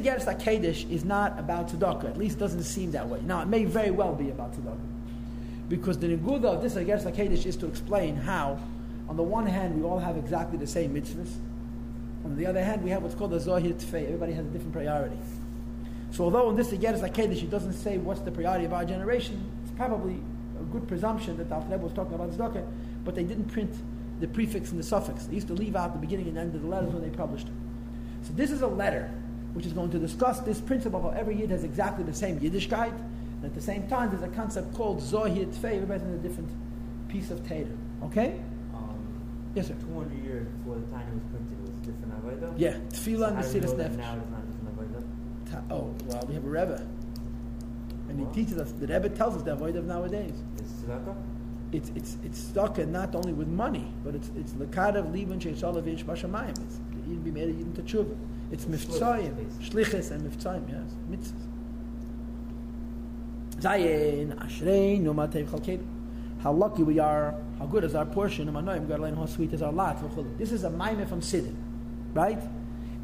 Geras HaKedesh is not about tzedakah. At least it doesn't seem that way. Now, it may very well be about tzedakah. Because the Neguda of this Geras HaKedesh is to explain how, on the one hand, we all have exactly the same mitzvahs. On the other hand, we have what's called the Zohir Tfei. Everybody has a different priority. So although in this Geras HaKedesh it doesn't say what's the priority of our generation, it's probably a good presumption that the Alter was talking about tzedakah, but they didn't print the prefix and the suffix. They used to leave out the beginning and end of the letters when they published them. So this is a letter which is going to discuss this principle of every Yid has exactly the same Yiddishkeit, and at the same time there's a concept called Zohir Tfei, everybody's in a different piece of Torah. Okay? Um, Yes, sir. 200 years before the time it was printed, it was different Avodah? Yeah, Tefillah and How do we Mesilas know that Nefesh. Now it's not different Avodah? Oh, well, we have a Rebbe. And he teaches us, the Rebbe tells us the avodah of nowadays. It's tzedakah? It's, it's, it's stuck in not only with money, but it's, it's Lekadav, Liban, Sheishalav, Yish, Bashamayim. It's, you'd be into tshuva. It's Miftzayim, Shlichus and Miftzayim, yes, mitzvahs. Zayin, Ashrein, Numatev Chalkedu. How lucky we are, how good is our portion, how sweet is our lot. This is a maime from Siddur, right?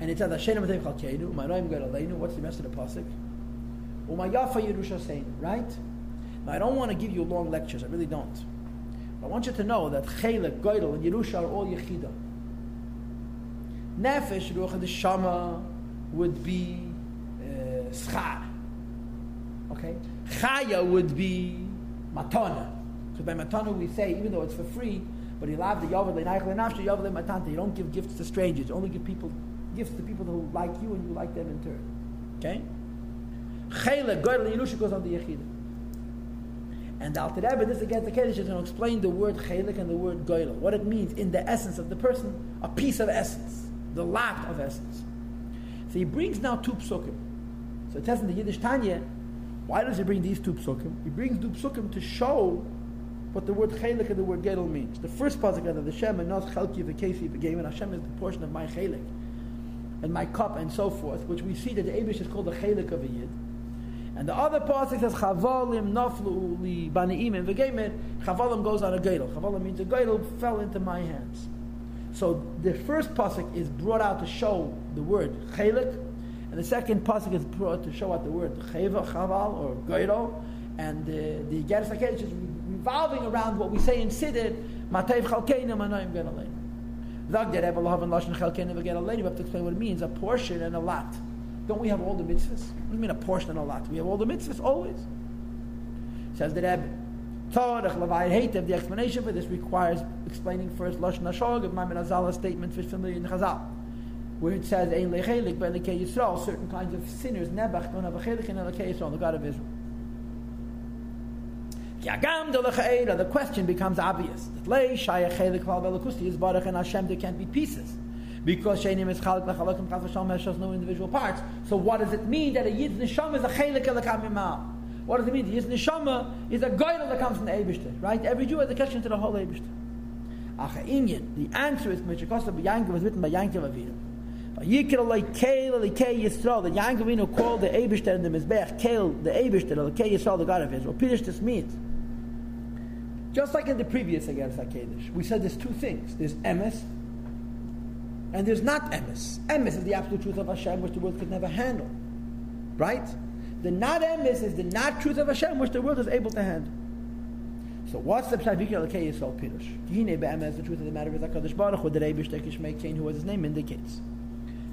And it says, Ashrein, Numatev Chalkedu, Umanoim, Garlein, what's the rest of the pasuk? Umayafa Yerusha Sein, right? Now, I don't want to give you long lectures, I really don't. I want you to know that Chelek, Goydel, and Yerusha are all Yechida. Nefesh, Ruach, and the Shama would be uh, Schar. Okay? Chaya would be Matana. Because by Matana we say, even though it's for free, but he loved the Yovel, Matanta. You don't give gifts to strangers. You only give people gifts to people who like you and you like them in turn. Okay? Chayla, Goydel, Yerusha goes on the Yechida. And the Alter Rebbe, this against the Kaddish, is going to explain the word chelik and the word goyla, what it means in the essence of the person, a piece of essence, the lot of essence. So he brings now two psukim. So it says in the Yiddish Tanya, why does he bring these two psukim? He brings two psukim to show what the word chelik and the word gedol means. The first pasuk of the Shem and not chelki v'kesi v'game, and Hashem is the portion of my chelik and my cup and so forth, which we see that the Abish is called the chelik of a Yid. And the other pasuk says Chavalim naflu li baniim and v'gemer. Chavalim goes on a gadol. Chavalim means a gadol fell into my hands. So the first pasuk is brought out to show the word chelik, and the second pasuk is brought to show out the word cheva, chaval or gadol, and the the Geras is revolving around what we say in Siddur, Matev Chalkeinu Manoim Gedaleinu. Zag der Rebbe Lahav and Lashon Chalkeinu V'Gedaleinu. We have to explain what it means: a portion and a lot. Don't we have all the mitzvahs? What do you mean a portion and a lot? We have all the mitzvahs always. Says the Rebbe. Torah Levi Hatev. The explanation for this requires explaining first Lashon Hashog of Maimon Azala's statement, which familiar in Chazal, where it says Ein Lechelik Be'Elekei Yisrael. Certain kinds of sinners, Nebach, don't have a chelik in Elekei Yisrael, the God of Israel. The question becomes obvious. Is barach and Hashem. There can't be pieces. Because Sheinim is chalik lechalakim chas v'sham has no individual parts. So what does it mean that a yid's neshama is a chelik elakam yimal? What does it mean? His neshama is a goydel that comes from the Eibishter, right? Every Jew has a connection to the whole Eibishter. Acha Inyan, the answer is Meshikosta B'Yankiv was written by Yankiv Avinu. Vayikir alay keil alikei Yisrael, the Yankiv Avinu called the Eibishter in the Mizbech, keil the Eibishter, alikei Yisrael, the God of Israel. Pirish this means, just like in the previous against HaKadosh, we said there's two things. There's emes, and there's not emes. Emes is the absolute truth of Hashem, which the world could never handle. Right? The not emes is the not truth of Hashem, which the world is able to handle. So what's the pshat vikir alakei yisrael pirush? Kihine be'emes, the truth of the matter is HaKadosh Baruch Hu, the Reibish Tekish Meikain, who as his name indicates.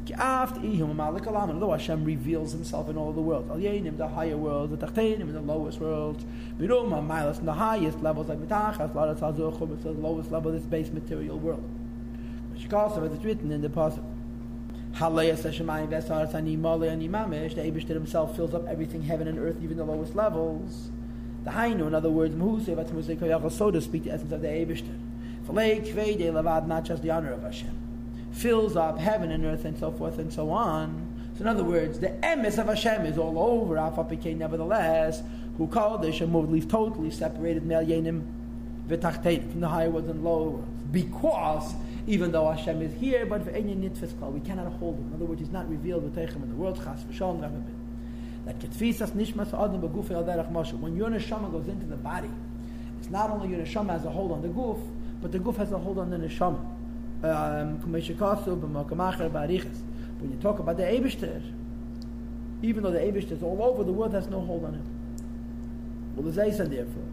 Ki aft ihum malik alam, although Hashem reveals himself in all the world. Al yenim, the higher world, the tachtenim, the lowest world. Milas, in the highest levels, like mitachas, laras hazuchum, it's the lowest level this base material world. Which also, as it's written in the Pasuk. The Abishter himself fills up everything, heaven and earth, even the lowest levels. The Hainu, in other words, so to speak, the essence of the Abishter. Not just the honor of Hashem. Fills up heaven and earth and so forth and so on. So in other words, the emes of Hashem is all over. Nevertheless, who called the leave totally separated Mel Yenim from the higher worlds and lower worlds. Because even though Hashem is here, but we cannot hold him. In other words, he's not revealed with Teichem in the world. Chas v'shalom. That ketfisas nishmas adam begufei al derech moshe. When your neshama goes into the body, it's not only your neshama has a hold on the goof, but the goof has a hold on the neshama. Um, when you talk about the Eibishter, Even though the Abish is all over, the world has no hold on him. Well, the Zaysan therefore.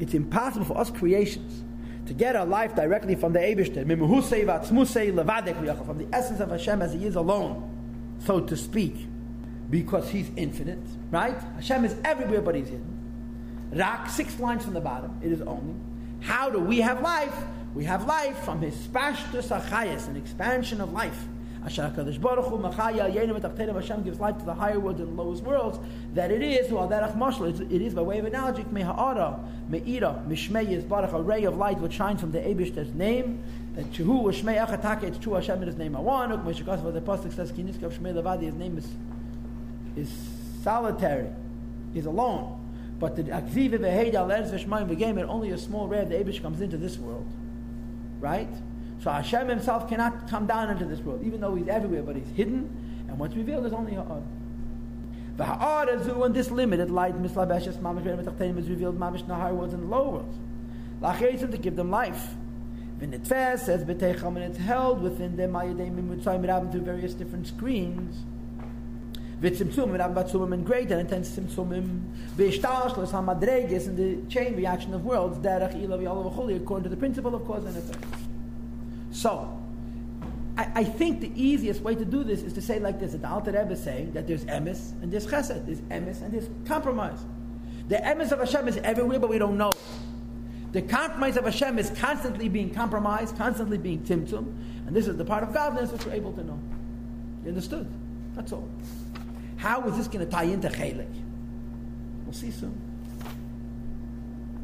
It's impossible for us creations to get our life directly from the Abishter, from the essence of Hashem as He is alone, so to speak, because He's infinite, right? Hashem is everywhere, but He's hidden. Rak, six lines from the bottom, it is only. How do we have life? We have life from His Spashtus Achayas, an expansion of life. Hashem gives life to the higher worlds and the lowest worlds. That it is, well, that it is by way of analogy, meha'ara, me'ira, mishmei is baruch, a ray of light which shines from the Abish's name. That Chehu was Shmei Achatake, it's true Hashem in his name Awanuk. Moshe Kosov, the Apostle says, Kiniskav Shmei Levadi, his name is, is solitary, is alone. But the Akziv Veheida Leres Veshmayim V'Gemer, only a small ray of the Abish comes into this world. Right? So Hashem himself cannot come down into this world, even though he's everywhere, but he's hidden, and what's revealed is only Ha'od. Ha'ad. V'ha'ad and this limited light, mislabeshes, mamish v'emet is revealed, mamish nahar worlds in the lower worlds. Lacheisim to give them life. V'nitfes says b'teicham, and it's held within them ma'yadei mimutzayim mirabim through various different screens. V'tzimtzum mirabim batzumim and great and intense tzimtzumim. V'ishtalshlos ha'madreges in the chain reaction of worlds, derech ilav yalav according to the principle of cause and effect. So, I, I, think the easiest way to do this is to say like this: the Alter Rebbe is saying that there's emes and there's chesed, there's emes and there's compromise. The emes of Hashem is everywhere, but we don't know. The compromise of Hashem is constantly being compromised, constantly being tzimtzum, and this is the part of godliness which we're able to know. You understood? That's all. How is this going to tie into chelik? We'll see soon.